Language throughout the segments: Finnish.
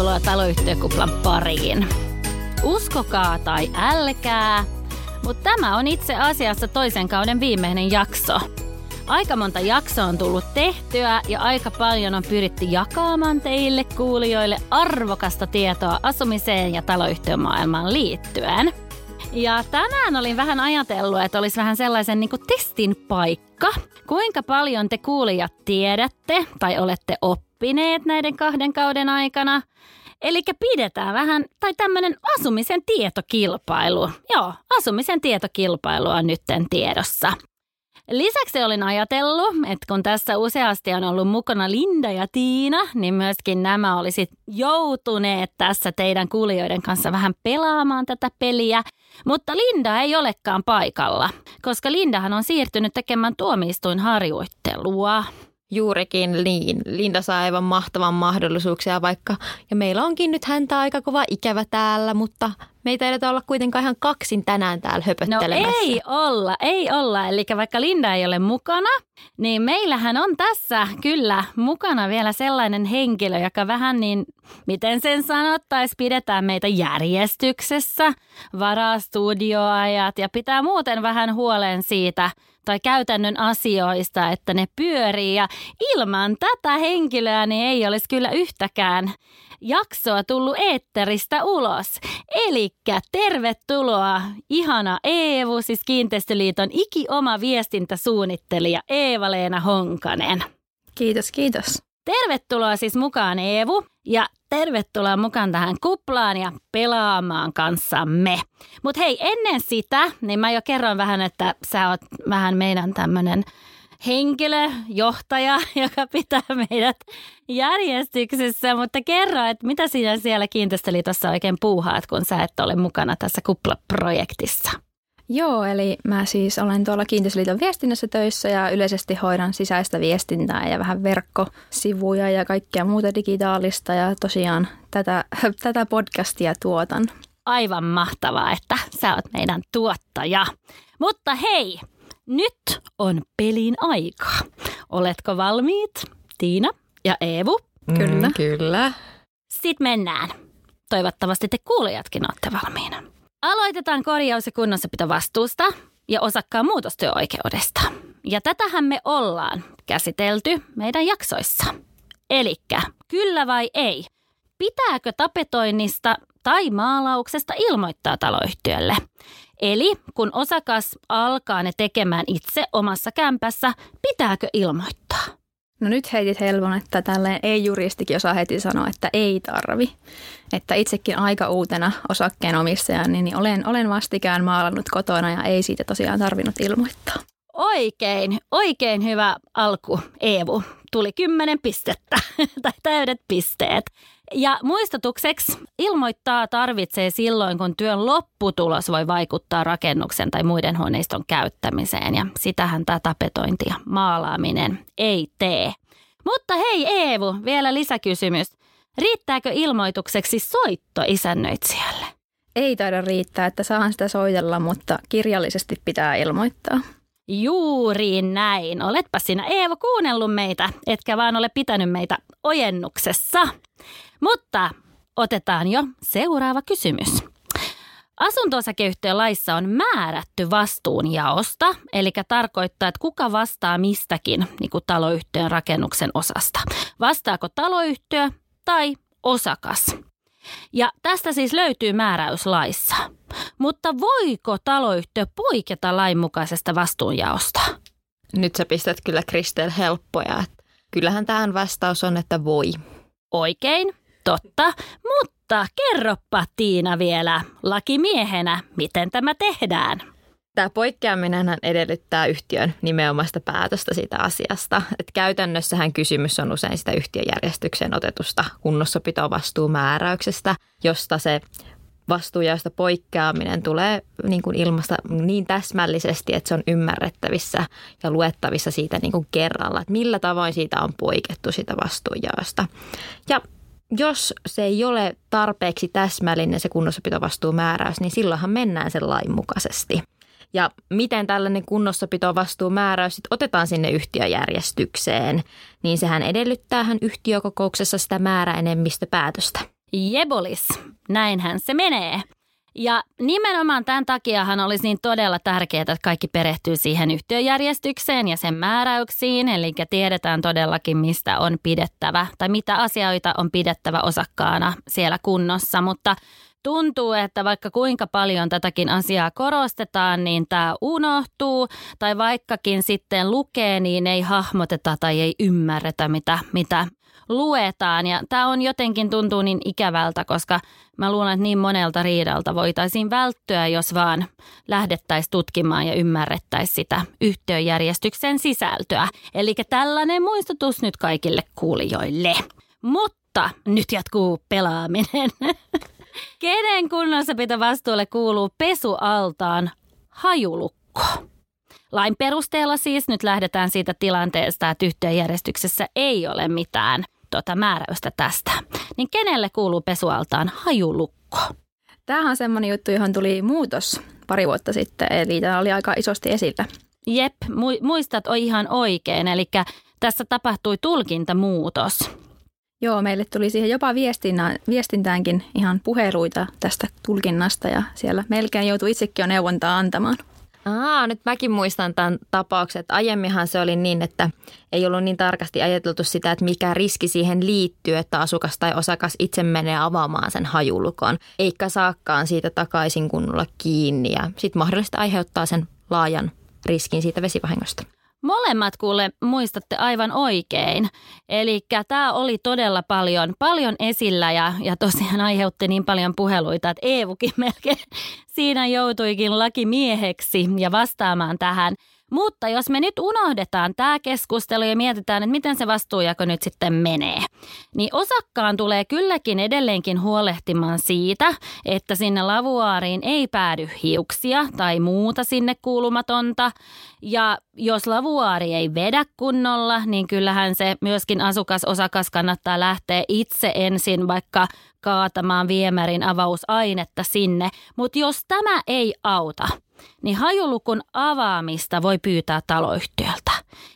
Tervetuloa taloyhtiökuplan pariin. Uskokaa tai älkää, mutta tämä on itse asiassa toisen kauden viimeinen jakso. Aika monta jaksoa on tullut tehtyä ja aika paljon on pyritty jakamaan teille kuulijoille arvokasta tietoa asumiseen ja taloyhtiömaailmaan liittyen. Ja tänään olin vähän ajatellut, että olisi vähän sellaisen niin kuin testin paikka. Kuinka paljon te kuulijat tiedätte tai olette oppineet näiden kahden kauden aikana? Eli pidetään vähän, tai tämmöinen asumisen tietokilpailu. Joo, asumisen tietokilpailu on nytten tiedossa. Lisäksi olin ajatellut, että kun tässä useasti on ollut mukana Linda ja Tiina, niin myöskin nämä olisit joutuneet tässä teidän kuulijoiden kanssa vähän pelaamaan tätä peliä. Mutta Linda ei olekaan paikalla, koska Lindahan on siirtynyt tekemään tuomioistuinharjoittelua. Juurikin niin. Linda saa aivan mahtavan mahdollisuuksia vaikka. Ja meillä onkin nyt häntä aika kova ikävä täällä, mutta meitä ei olla kuitenkaan ihan kaksin tänään täällä höpöttelemässä. No ei olla, ei olla. Eli vaikka Linda ei ole mukana, niin meillähän on tässä kyllä mukana vielä sellainen henkilö, joka vähän niin, miten sen sanottaisi, pidetään meitä järjestyksessä, varaa studioajat ja pitää muuten vähän huolen siitä – tai käytännön asioista, että ne pyörii. Ja ilman tätä henkilöä niin ei olisi kyllä yhtäkään jaksoa tullut eetteristä ulos. Eli tervetuloa ihana Eevu, siis Kiinteistöliiton iki-oma viestintäsuunnittelija Eeva-Leena Honkanen. Kiitos, kiitos. Tervetuloa siis mukaan Eevu ja tervetuloa mukaan tähän kuplaan ja pelaamaan kanssamme. Mutta hei, ennen sitä, niin mä jo kerron vähän, että sä oot vähän meidän tämmönen henkilö, johtaja, joka pitää meidät järjestyksessä, mutta kerro, että mitä sinä siellä Kiinteistöliitossa oikein puuhaat, kun sä et ole mukana tässä kuplaprojektissa? Joo, eli mä siis olen tuolla Kiinteistöliiton viestinnässä töissä ja yleisesti hoidan sisäistä viestintää ja vähän verkkosivuja ja kaikkea muuta digitaalista ja tosiaan tätä, tätä podcastia tuotan. Aivan mahtavaa, että sä oot meidän tuottaja. Mutta hei, nyt on pelin aika. Oletko valmiit, Tiina ja Eevu? Kyllä. Mm, kyllä. Sitten mennään. Toivottavasti te kuulijatkin olette valmiina. Aloitetaan korjaus- ja kunnossapito vastuusta ja osakkaan muutostyöoikeudesta. Ja tätähän me ollaan käsitelty meidän jaksoissa. Elikkä kyllä vai ei? Pitääkö tapetoinnista tai maalauksesta ilmoittaa taloyhtiölle? Eli kun osakas alkaa ne tekemään itse omassa kämpässä, pitääkö ilmoittaa? No nyt heitit helpon, että tälleen ei-juristikin osaa heti sanoa, että ei tarvi. Että itsekin aika uutena osakkeenomistajana, niin olen, olen vastikään maalannut kotona ja ei siitä tosiaan tarvinnut ilmoittaa. Oikein, oikein hyvä alku, Eevu. Tuli kymmenen pistettä tai täydet pisteet. Ja muistutukseksi ilmoittaa tarvitsee silloin, kun työn lopputulos voi vaikuttaa rakennuksen tai muiden huoneiston käyttämiseen. Ja sitähän tämä tapetointi ja maalaaminen ei tee. Mutta hei Eevu, vielä lisäkysymys. Riittääkö ilmoitukseksi soitto isännöitsijälle? Ei taida riittää, että saan sitä soitella, mutta kirjallisesti pitää ilmoittaa. Juuri näin. Oletpa sinä Eevo kuunnellut meitä, etkä vaan ole pitänyt meitä ojennuksessa. Mutta otetaan jo seuraava kysymys. laissa on määrätty vastuunjaosta, eli tarkoittaa, että kuka vastaa mistäkin niin kuin taloyhtiön rakennuksen osasta. Vastaako taloyhtiö tai osakas? Ja tästä siis löytyy määräys laissa. Mutta voiko taloyhtiö poiketa lainmukaisesta vastuunjaosta? Nyt sä pistät kyllä Kristel helppoja. Kyllähän tähän vastaus on, että voi. Oikein, totta. Mutta kerroppa Tiina vielä lakimiehenä, miten tämä tehdään. Tämä poikkeaminen edellyttää yhtiön nimenomaista päätöstä siitä asiasta. Et käytännössähän kysymys on usein sitä yhtiöjärjestykseen otetusta kunnossapitovastuumääräyksestä, josta se vastuujaosta poikkeaminen tulee niin kuin ilmasta niin täsmällisesti, että se on ymmärrettävissä ja luettavissa siitä niin kuin kerralla, että millä tavoin siitä on poikettu sitä vastuujaosta. Ja jos se ei ole tarpeeksi täsmällinen se kunnossapitovastuumääräys, niin silloinhan mennään sen lain mukaisesti. Ja miten tällainen kunnossapitovastuumääräys sit otetaan sinne yhtiöjärjestykseen, niin sehän edellyttää hän yhtiökokouksessa sitä määräenemmistöpäätöstä. Jebolis, näinhän se menee. Ja nimenomaan tämän takiahan olisi niin todella tärkeää, että kaikki perehtyy siihen yhtiöjärjestykseen ja sen määräyksiin, eli tiedetään todellakin, mistä on pidettävä tai mitä asioita on pidettävä osakkaana siellä kunnossa, mutta tuntuu, että vaikka kuinka paljon tätäkin asiaa korostetaan, niin tämä unohtuu. Tai vaikkakin sitten lukee, niin ei hahmoteta tai ei ymmärretä, mitä, mitä luetaan. Ja tämä on jotenkin tuntuu niin ikävältä, koska mä luulen, että niin monelta riidalta voitaisiin välttyä, jos vaan lähdettäisiin tutkimaan ja ymmärrettäisiin sitä yhtiöjärjestyksen sisältöä. Eli tällainen muistutus nyt kaikille kuulijoille. Mutta nyt jatkuu pelaaminen. Kenen vastuulle kuuluu pesualtaan hajulukko? Lain perusteella siis nyt lähdetään siitä tilanteesta, että yhtiöjärjestyksessä ei ole mitään tota määräystä tästä. Niin kenelle kuuluu pesualtaan hajulukko? Tämähän on semmoinen juttu, johon tuli muutos pari vuotta sitten, eli tämä oli aika isosti esillä. Jep, muistat on ihan oikein, eli tässä tapahtui tulkintamuutos. Joo, meille tuli siihen jopa viestintäänkin ihan puheluita tästä tulkinnasta ja siellä melkein joutui itsekin jo neuvontaa antamaan. Aa, nyt mäkin muistan tämän tapauksen, aiemminhan se oli niin, että ei ollut niin tarkasti ajateltu sitä, että mikä riski siihen liittyy, että asukas tai osakas itse menee avaamaan sen hajulukon, eikä saakkaan siitä takaisin kunnolla kiinni ja sitten mahdollisesti aiheuttaa sen laajan riskin siitä vesivahingosta. Molemmat kuule muistatte aivan oikein. Eli tämä oli todella paljon, paljon esillä ja, ja tosiaan aiheutti niin paljon puheluita, että Eevukin melkein siinä joutuikin lakimieheksi ja vastaamaan tähän – mutta jos me nyt unohdetaan tämä keskustelu ja mietitään, että miten se vastuujako nyt sitten menee, niin osakkaan tulee kylläkin edelleenkin huolehtimaan siitä, että sinne lavuaariin ei päädy hiuksia tai muuta sinne kuulumatonta. Ja jos lavuaari ei vedä kunnolla, niin kyllähän se myöskin asukas-osakas kannattaa lähteä itse ensin vaikka kaatamaan viemärin avausainetta sinne. Mutta jos tämä ei auta, niin hajulukun avaamista voi pyytää taloyhtiöltä.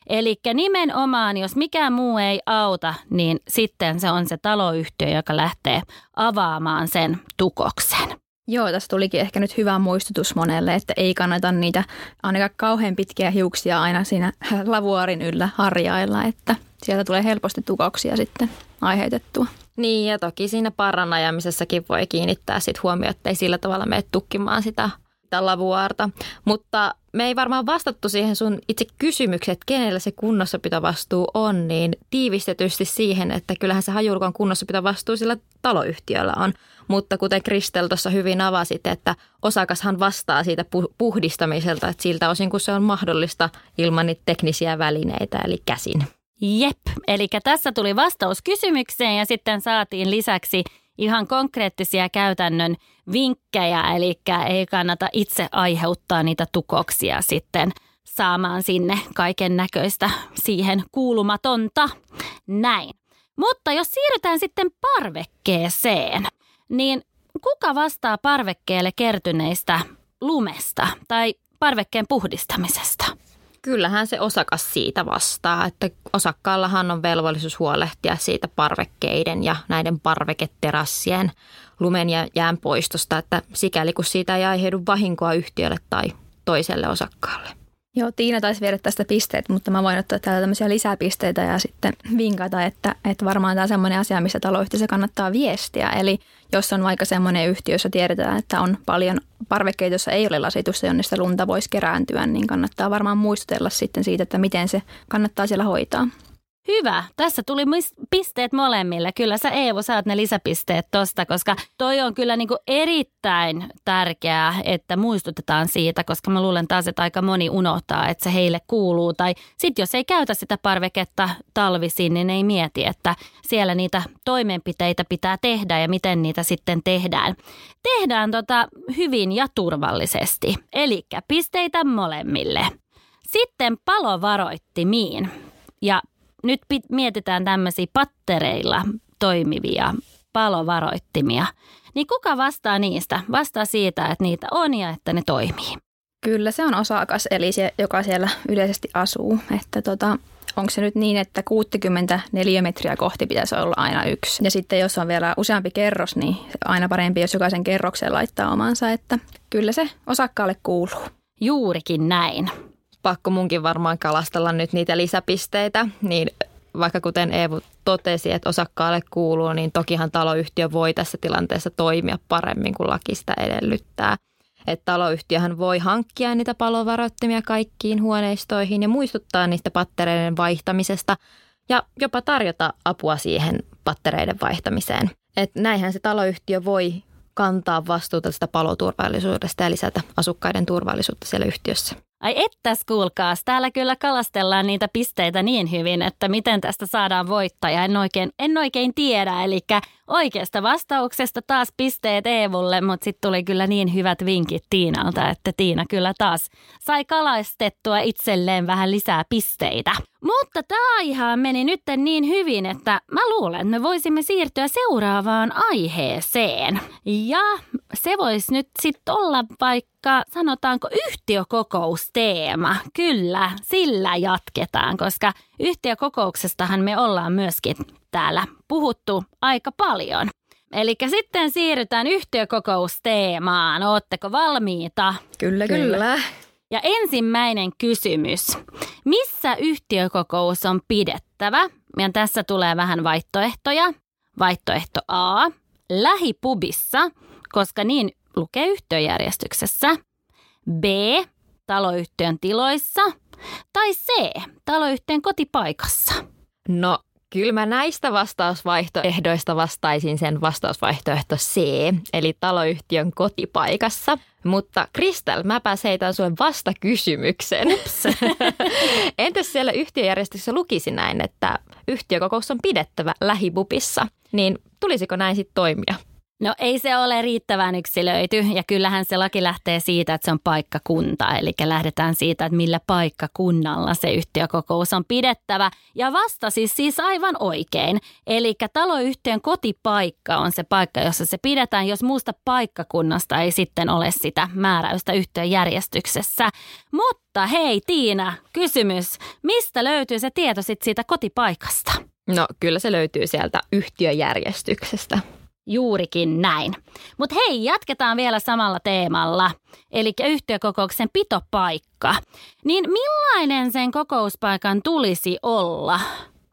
Eli nimenomaan, jos mikään muu ei auta, niin sitten se on se taloyhtiö, joka lähtee avaamaan sen tukoksen. Joo, tässä tulikin ehkä nyt hyvä muistutus monelle, että ei kannata niitä ainakaan kauhean pitkiä hiuksia aina siinä lavuarin yllä harjailla, että sieltä tulee helposti tukoksia sitten aiheutettua. Niin ja toki siinä paranajamisessakin voi kiinnittää sit huomioon, että ei sillä tavalla mene tukkimaan sitä sitä lavuaarta. Mutta me ei varmaan vastattu siihen sun itse kysymykseen, että kenellä se kunnossapitovastuu on, niin tiivistetysti siihen, että kyllähän se hajulukon kunnossapitovastuu sillä taloyhtiöllä on. Mutta kuten Kristel tuossa hyvin avasit, että osakashan vastaa siitä puhdistamiselta, että siltä osin kun se on mahdollista ilman niitä teknisiä välineitä, eli käsin. Jep, eli tässä tuli vastaus kysymykseen ja sitten saatiin lisäksi ihan konkreettisia käytännön vinkkejä, eli ei kannata itse aiheuttaa niitä tukoksia sitten saamaan sinne kaiken näköistä siihen kuulumatonta. Näin. Mutta jos siirrytään sitten parvekkeeseen, niin kuka vastaa parvekkeelle kertyneistä lumesta tai parvekkeen puhdistamisesta? Kyllähän se osakas siitä vastaa, että osakkaallahan on velvollisuus huolehtia siitä parvekkeiden ja näiden parveketerassien lumen ja jään poistosta, että sikäli kun siitä ei aiheudu vahinkoa yhtiölle tai toiselle osakkaalle. Joo, Tiina taisi viedä tästä pisteet, mutta mä voin ottaa täällä tämmöisiä lisäpisteitä ja sitten vinkata, että, että varmaan tämä on semmoinen asia, missä taloyhtiössä kannattaa viestiä. Eli jos on vaikka semmoinen yhtiö, jossa tiedetään, että on paljon parvekkeita, joissa ei ole lasitusta, jonne sitä lunta voisi kerääntyä, niin kannattaa varmaan muistutella sitten siitä, että miten se kannattaa siellä hoitaa. Hyvä. Tässä tuli pisteet molemmille. Kyllä sä Eevo saat ne lisäpisteet tosta, koska toi on kyllä niinku erittäin tärkeää, että muistutetaan siitä, koska mä luulen taas, että aika moni unohtaa, että se heille kuuluu. Tai sitten jos ei käytä sitä parveketta talvisin, niin ei mieti, että siellä niitä toimenpiteitä pitää tehdä ja miten niitä sitten tehdään. Tehdään tota hyvin ja turvallisesti. Eli pisteitä molemmille. Sitten palovaroittimiin. Ja nyt mietitään tämmöisiä pattereilla toimivia palovaroittimia, niin kuka vastaa niistä? Vastaa siitä, että niitä on ja että ne toimii. Kyllä se on osakas, eli se, joka siellä yleisesti asuu. Että tota, onko se nyt niin, että 64 metriä kohti pitäisi olla aina yksi. Ja sitten jos on vielä useampi kerros, niin aina parempi, jos jokaisen kerroksen laittaa omansa, että kyllä se osakkaalle kuuluu. Juurikin näin. Pakko munkin varmaan kalastella nyt niitä lisäpisteitä, niin vaikka kuten Eevu totesi, että osakkaalle kuuluu, niin tokihan taloyhtiö voi tässä tilanteessa toimia paremmin kuin laki sitä edellyttää. Että taloyhtiöhän voi hankkia niitä palovaroittimia kaikkiin huoneistoihin ja muistuttaa niistä pattereiden vaihtamisesta ja jopa tarjota apua siihen pattereiden vaihtamiseen. Et näinhän se taloyhtiö voi kantaa vastuuta tästä paloturvallisuudesta ja lisätä asukkaiden turvallisuutta siellä yhtiössä. Ai ettäs kuulkaas, täällä kyllä kalastellaan niitä pisteitä niin hyvin, että miten tästä saadaan voittaja, en oikein, en oikein tiedä. Eli oikeasta vastauksesta taas pisteet Eevulle, mutta sitten tuli kyllä niin hyvät vinkit Tiinalta, että Tiina kyllä taas sai kalaistettua itselleen vähän lisää pisteitä. Mutta tämä ihan meni nyt niin hyvin, että mä luulen, että me voisimme siirtyä seuraavaan aiheeseen. Ja se voisi nyt sitten olla vaikka, sanotaanko yhtiökokousteema. Kyllä, sillä jatketaan, koska yhtiökokouksestahan me ollaan myöskin täällä puhuttu aika paljon. Eli sitten siirrytään yhtiökokousteemaan. Ootteko valmiita? Kyllä, kyllä. kyllä. Ja ensimmäinen kysymys. Missä yhtiökokous on pidettävä? Ja tässä tulee vähän vaihtoehtoja. Vaihtoehto A. Lähipubissa, koska niin lukee yhtiöjärjestyksessä. B. Taloyhtiön tiloissa. Tai C. Taloyhtiön kotipaikassa. No Kyllä mä näistä vastausvaihtoehdoista vastaisin sen vastausvaihtoehto C, eli taloyhtiön kotipaikassa. Mutta Kristel, mä heitän sua vasta kysymyksen. Entäs siellä yhtiöjärjestyksessä lukisi näin, että yhtiökokous on pidettävä lähibupissa, niin tulisiko näin sitten toimia? No ei se ole riittävän yksilöity ja kyllähän se laki lähtee siitä, että se on paikkakunta. Eli lähdetään siitä, että millä paikkakunnalla se yhtiökokous on pidettävä. Ja vastasi siis aivan oikein. Eli taloyhtiön kotipaikka on se paikka, jossa se pidetään, jos muusta paikkakunnasta ei sitten ole sitä määräystä yhtiöjärjestyksessä. Mutta hei Tiina, kysymys. Mistä löytyy se tieto sitten siitä kotipaikasta? No kyllä se löytyy sieltä yhtiöjärjestyksestä. Juurikin näin. Mutta hei, jatketaan vielä samalla teemalla, eli yhtiökokouksen pitopaikka. Niin millainen sen kokouspaikan tulisi olla?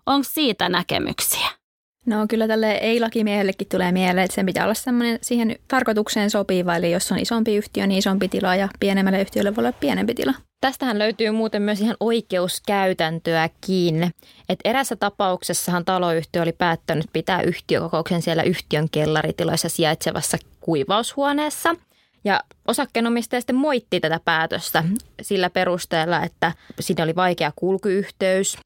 Onko siitä näkemyksiä? No kyllä tälle ei-lakimiehellekin tulee mieleen, että sen pitää olla semmoinen siihen tarkoitukseen sopiva, eli jos on isompi yhtiö, niin isompi tila ja pienemmälle yhtiölle voi olla pienempi tila. Tästähän löytyy muuten myös ihan oikeuskäytäntöäkin. Että erässä tapauksessahan taloyhtiö oli päättänyt pitää yhtiökokouksen siellä yhtiön kellaritiloissa sijaitsevassa kuivaushuoneessa. Ja osakkeenomistaja sitten moitti tätä päätöstä sillä perusteella, että siinä oli vaikea kulkuyhteys,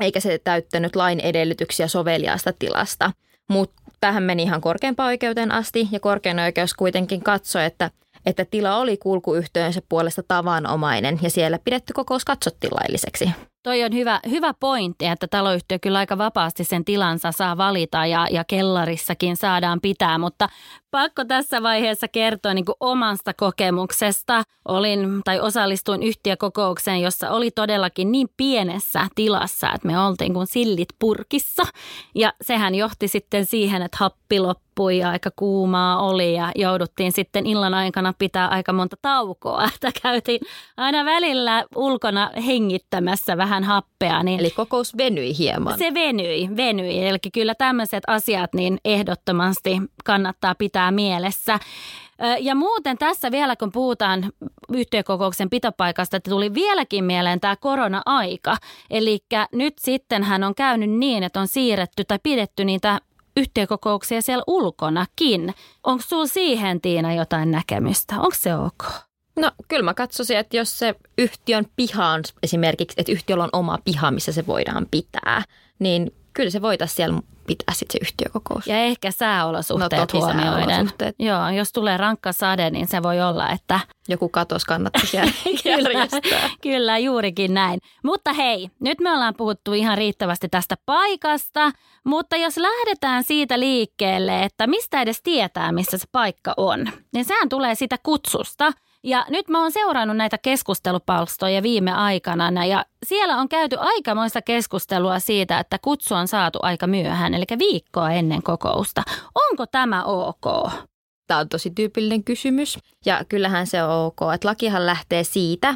eikä se täyttänyt lain edellytyksiä soveliaasta tilasta. Mutta tähän meni ihan korkeimpaan oikeuteen asti ja korkein oikeus kuitenkin katsoi, että että tila oli kulkuyhtiönsä puolesta tavanomainen ja siellä pidetty kokous katsottiin lailliseksi. Toi on hyvä, hyvä pointti, että taloyhtiö kyllä aika vapaasti sen tilansa saa valita ja, ja kellarissakin saadaan pitää, mutta pakko tässä vaiheessa kertoa niin kuin omasta kokemuksesta. Olin tai osallistuin yhtiökokoukseen, jossa oli todellakin niin pienessä tilassa, että me oltiin kuin sillit purkissa. Ja sehän johti sitten siihen, että happi loppui ja aika kuumaa oli ja jouduttiin sitten illan aikana pitää aika monta taukoa. Että käytiin aina välillä ulkona hengittämässä vähän vähän happea. Niin Eli kokous venyi hieman. Se venyi, venyi. Eli kyllä tämmöiset asiat niin ehdottomasti kannattaa pitää mielessä. Ja muuten tässä vielä, kun puhutaan yhtiökokouksen pitopaikasta, että tuli vieläkin mieleen tämä korona-aika. Eli nyt sitten hän on käynyt niin, että on siirretty tai pidetty niitä yhtiökokouksia siellä ulkonakin. Onko sinulla siihen, Tiina, jotain näkemystä? Onko se ok? No kyllä mä katsoisin, että jos se yhtiön piha on esimerkiksi, että yhtiöllä on oma piha, missä se voidaan pitää, niin kyllä se voitaisiin siellä pitää sitten se yhtiökokous. Ja ehkä sääolosuhteet no, huomioiden. Sääolosuhteet. Joo, jos tulee rankka sade, niin se voi olla, että... Joku katos kannattaisi järjestää. kyllä, juurikin näin. Mutta hei, nyt me ollaan puhuttu ihan riittävästi tästä paikasta, mutta jos lähdetään siitä liikkeelle, että mistä edes tietää, missä se paikka on, niin sehän tulee sitä kutsusta – Ja nyt mä oon seurannut näitä keskustelupalstoja viime aikana ja siellä on käyty aikamoista keskustelua siitä, että kutsu on saatu aika myöhään, eli viikkoa ennen kokousta. Onko tämä ok? Tämä on tosi tyypillinen kysymys ja kyllähän se on ok, että lakihan lähtee siitä,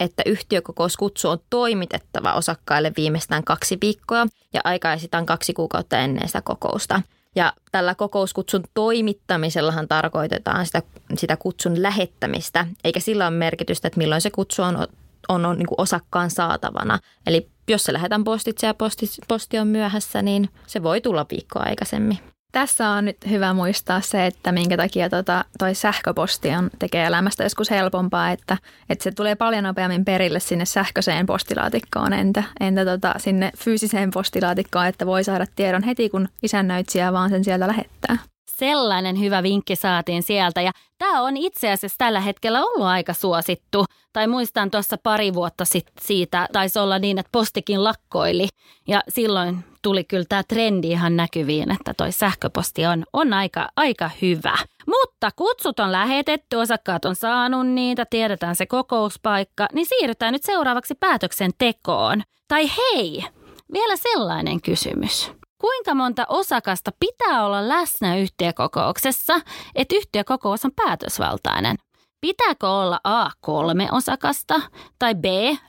että yhtiökokouskutsu on toimitettava osakkaille viimeistään kaksi viikkoa ja aikaisitaan kaksi kuukautta ennen sitä kokousta. Ja tällä kokouskutsun toimittamisellahan tarkoitetaan sitä, sitä kutsun lähettämistä, eikä sillä ole merkitystä, että milloin se kutsu on, on, on niin osakkaan saatavana. Eli jos se lähetään postitse ja posti, posti on myöhässä, niin se voi tulla viikkoa aikaisemmin. Tässä on nyt hyvä muistaa se, että minkä takia tota, sähköposti on, tekee elämästä joskus helpompaa, että, että se tulee paljon nopeammin perille sinne sähköiseen postilaatikkoon, entä, entä tota, sinne fyysiseen postilaatikkoon, että voi saada tiedon heti, kun isännöitsijä vaan sen sieltä lähettää. Sellainen hyvä vinkki saatiin sieltä ja tämä on itse asiassa tällä hetkellä ollut aika suosittu. Tai muistan tuossa pari vuotta sitten siitä, taisi olla niin, että postikin lakkoili ja silloin tuli kyllä tämä trendi ihan näkyviin, että toi sähköposti on, on aika, aika hyvä. Mutta kutsut on lähetetty, osakkaat on saanut niitä, tiedetään se kokouspaikka, niin siirrytään nyt seuraavaksi päätöksentekoon. Tai hei, vielä sellainen kysymys. Kuinka monta osakasta pitää olla läsnä yhtiökokouksessa, että yhtiökokous on päätösvaltainen? Pitääkö olla A kolme osakasta tai B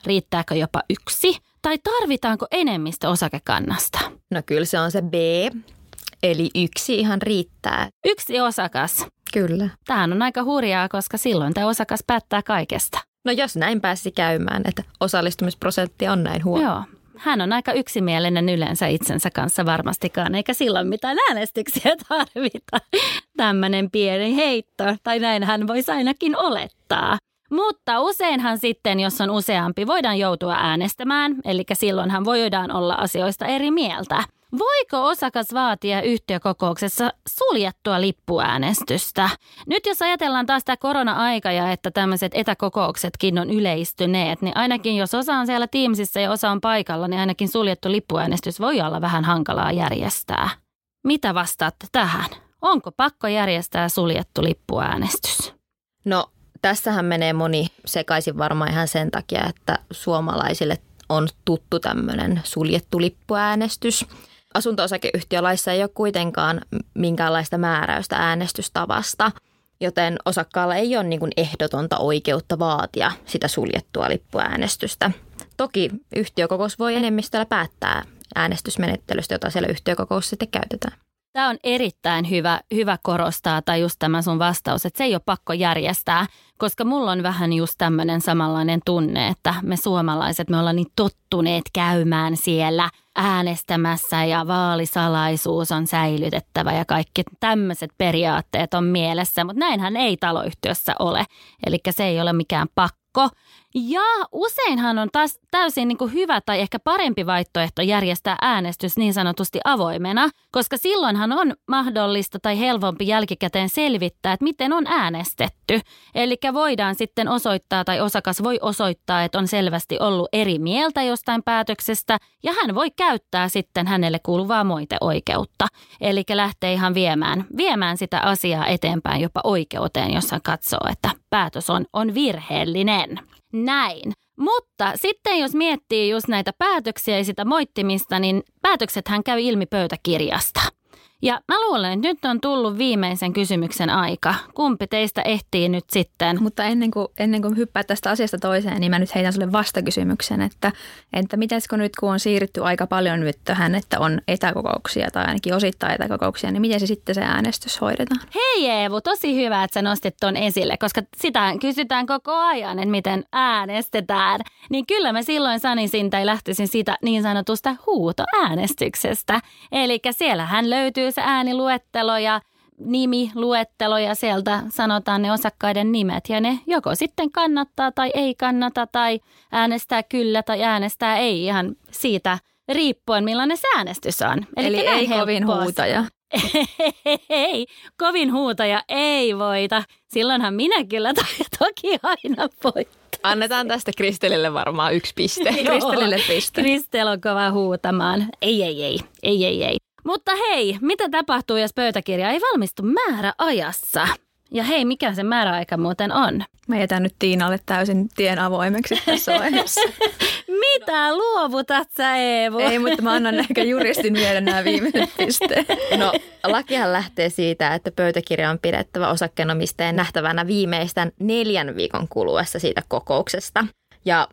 riittääkö jopa yksi tai tarvitaanko enemmistö osakekannasta? No kyllä se on se B, eli yksi ihan riittää. Yksi osakas. Kyllä. Tämähän on aika hurjaa, koska silloin tämä osakas päättää kaikesta. No jos näin pääsi käymään, että osallistumisprosentti on näin huono. Joo, hän on aika yksimielinen yleensä itsensä kanssa varmastikaan, eikä silloin mitään äänestyksiä tarvita. Tämmöinen pieni heitto, tai näin hän voisi ainakin olettaa. Mutta useinhan sitten, jos on useampi, voidaan joutua äänestämään, eli silloinhan voidaan olla asioista eri mieltä. Voiko osakas vaatia yhtiökokouksessa suljettua lippuäänestystä? Nyt jos ajatellaan taas tämä korona-aika ja että tämmöiset etäkokouksetkin on yleistyneet, niin ainakin jos osa on siellä Teamsissa ja osa on paikalla, niin ainakin suljettu lippuäänestys voi olla vähän hankalaa järjestää. Mitä vastaatte tähän? Onko pakko järjestää suljettu lippuäänestys? No tässähän menee moni sekaisin varmaan ihan sen takia, että suomalaisille on tuttu tämmöinen suljettu lippuäänestys. Asunto-osakeyhtiölaissa ei ole kuitenkaan minkäänlaista määräystä äänestystavasta, joten osakkaalla ei ole niin kuin ehdotonta oikeutta vaatia sitä suljettua lippuäänestystä. Toki yhtiökokous voi enemmistöllä päättää äänestysmenettelystä, jota siellä yhtiökokous sitten käytetään. Tämä on erittäin hyvä, hyvä korostaa, tai just tämä sun vastaus, että se ei ole pakko järjestää, koska mulla on vähän just tämmöinen samanlainen tunne, että me suomalaiset, me ollaan niin tottuneet käymään siellä äänestämässä ja vaalisalaisuus on säilytettävä ja kaikki tämmöiset periaatteet on mielessä, mutta näinhän ei taloyhtiössä ole, eli se ei ole mikään pakko. Ja useinhan on taas täysin niin kuin hyvä tai ehkä parempi vaihtoehto järjestää äänestys niin sanotusti avoimena, koska silloinhan on mahdollista tai helpompi jälkikäteen selvittää, että miten on äänestetty. Eli voidaan sitten osoittaa tai osakas voi osoittaa, että on selvästi ollut eri mieltä jostain päätöksestä ja hän voi käyttää sitten hänelle kuuluvaa moiteoikeutta. Eli lähtee ihan viemään, viemään sitä asiaa eteenpäin jopa oikeuteen, jossa katsoo, että päätös on, on virheellinen näin. Mutta sitten jos miettii just näitä päätöksiä ja sitä moittimista, niin päätöksethän käy ilmi pöytäkirjasta. Ja mä luulen, että nyt on tullut viimeisen kysymyksen aika. Kumpi teistä ehtii nyt sitten? Mutta ennen kuin, ennen kuin hyppää tästä asiasta toiseen, niin mä nyt heitän sulle vastakysymyksen, että, että mitäskö nyt kun on siirrytty aika paljon nyt tähän, että on etäkokouksia tai ainakin osittain etäkokouksia, niin miten se sitten se äänestys hoidetaan? Hei Eevu, tosi hyvä, että sä nostit ton esille, koska sitä kysytään koko ajan, että miten äänestetään. Niin kyllä mä silloin sanisin tai lähtisin siitä niin sanotusta huutoäänestyksestä. Eli siellähän löytyy se ääniluettelo ja nimiluettelo ja sieltä sanotaan ne osakkaiden nimet ja ne joko sitten kannattaa tai ei kannata tai äänestää kyllä tai äänestää ei ihan siitä riippuen millainen se äänestys on. Eli, Eli ei kovin huutaja. ei, kovin huutaja ei voita. Silloinhan minä kyllä to- toki aina voitan. Annetaan tästä Kristelille varmaan yksi piste. Kristelille piste. Kristel on kova huutamaan. Ei, ei, ei, ei, ei, ei. Mutta hei, mitä tapahtuu, jos pöytäkirja ei valmistu määräajassa? Ja hei, mikä se määräaika muuten on? Mä jätän nyt Tiinalle täysin tien avoimeksi tässä vaiheessa. Mitä luovutat sä, Eevu? Ei, mutta mä annan ehkä juristin vielä nämä viimeiset pisteet. No, lakihan lähtee siitä, että pöytäkirja on pidettävä osakkeenomistajien nähtävänä viimeistään neljän viikon kuluessa siitä kokouksesta. Ja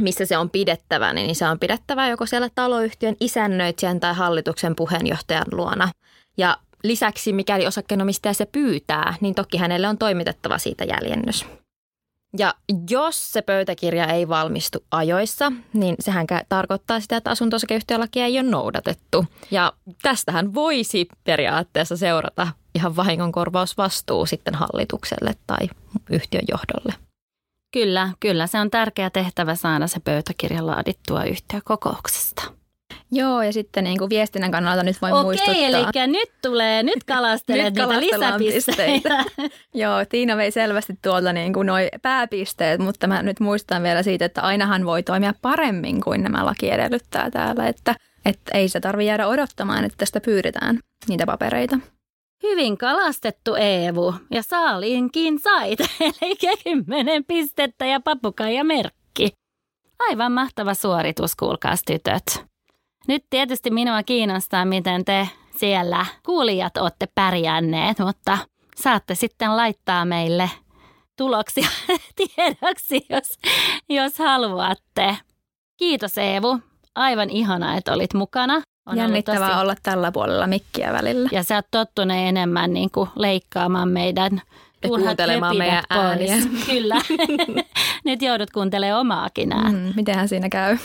missä se on pidettävä, niin se on pidettävä joko siellä taloyhtiön isännöitsijän tai hallituksen puheenjohtajan luona. Ja lisäksi, mikäli osakkeenomistaja se pyytää, niin toki hänelle on toimitettava siitä jäljennys. Ja jos se pöytäkirja ei valmistu ajoissa, niin sehän tarkoittaa sitä, että asunto ei ole noudatettu. Ja tästähän voisi periaatteessa seurata ihan vahingonkorvausvastuu sitten hallitukselle tai yhtiön johdolle. Kyllä, kyllä. Se on tärkeä tehtävä saada se pöytäkirja laadittua yhtiökokouksesta. Joo, ja sitten niin kuin viestinnän kannalta nyt voin Okei, muistuttaa. eli nyt tulee, nyt kalastelet nyt niitä lisäpisteitä. Joo, Tiina vei selvästi tuolta niin kuin noi pääpisteet, mutta mä nyt muistan vielä siitä, että ainahan voi toimia paremmin kuin nämä laki edellyttää täällä, että, että ei se tarvitse jäädä odottamaan, että tästä pyydetään niitä papereita. Hyvin kalastettu Eevu ja saaliinkin sait, eli kymmenen pistettä ja papukaija merkki. Aivan mahtava suoritus, kuulkaas tytöt. Nyt tietysti minua kiinnostaa, miten te siellä kuulijat olette pärjänneet, mutta saatte sitten laittaa meille tuloksia tiedoksi, jos, jos haluatte. Kiitos Eevu. Aivan ihana, että olit mukana. On Jännittävää tosi... olla tällä puolella mikkiä välillä. Ja sä oot tottunut enemmän niin kuin leikkaamaan meidän kuuntelemaan meidän ääniä. Kyllä. Nyt joudut kuuntelemaan omaakin ääni. Mm, mitenhän siinä käy?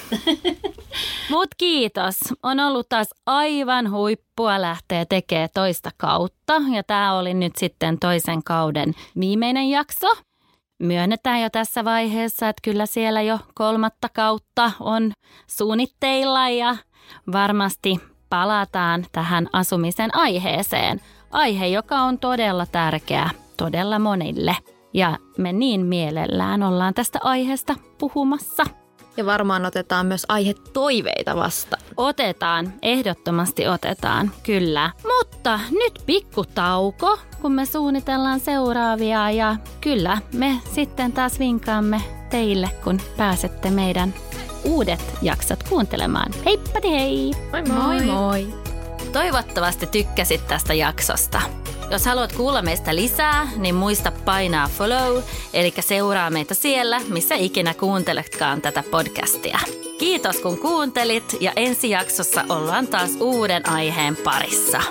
Mut kiitos. On ollut taas aivan huippua lähteä tekemään toista kautta. Ja tämä oli nyt sitten toisen kauden viimeinen jakso. Myönnetään jo tässä vaiheessa, että kyllä siellä jo kolmatta kautta on suunnitteilla ja varmasti palataan tähän asumisen aiheeseen. Aihe, joka on todella tärkeä todella monille. Ja me niin mielellään ollaan tästä aiheesta puhumassa. Ja varmaan otetaan myös aihe toiveita vasta. Otetaan, ehdottomasti otetaan, kyllä. Mutta nyt pikku tauko, kun me suunnitellaan seuraavia ja kyllä me sitten taas vinkaamme teille, kun pääsette meidän uudet jaksot kuuntelemaan. Heippati hei! Moi moi! moi, moi. Toivottavasti tykkäsit tästä jaksosta. Jos haluat kuulla meistä lisää, niin muista painaa follow, eli seuraa meitä siellä, missä ikinä kuunteletkaan tätä podcastia. Kiitos kun kuuntelit ja ensi jaksossa ollaan taas uuden aiheen parissa.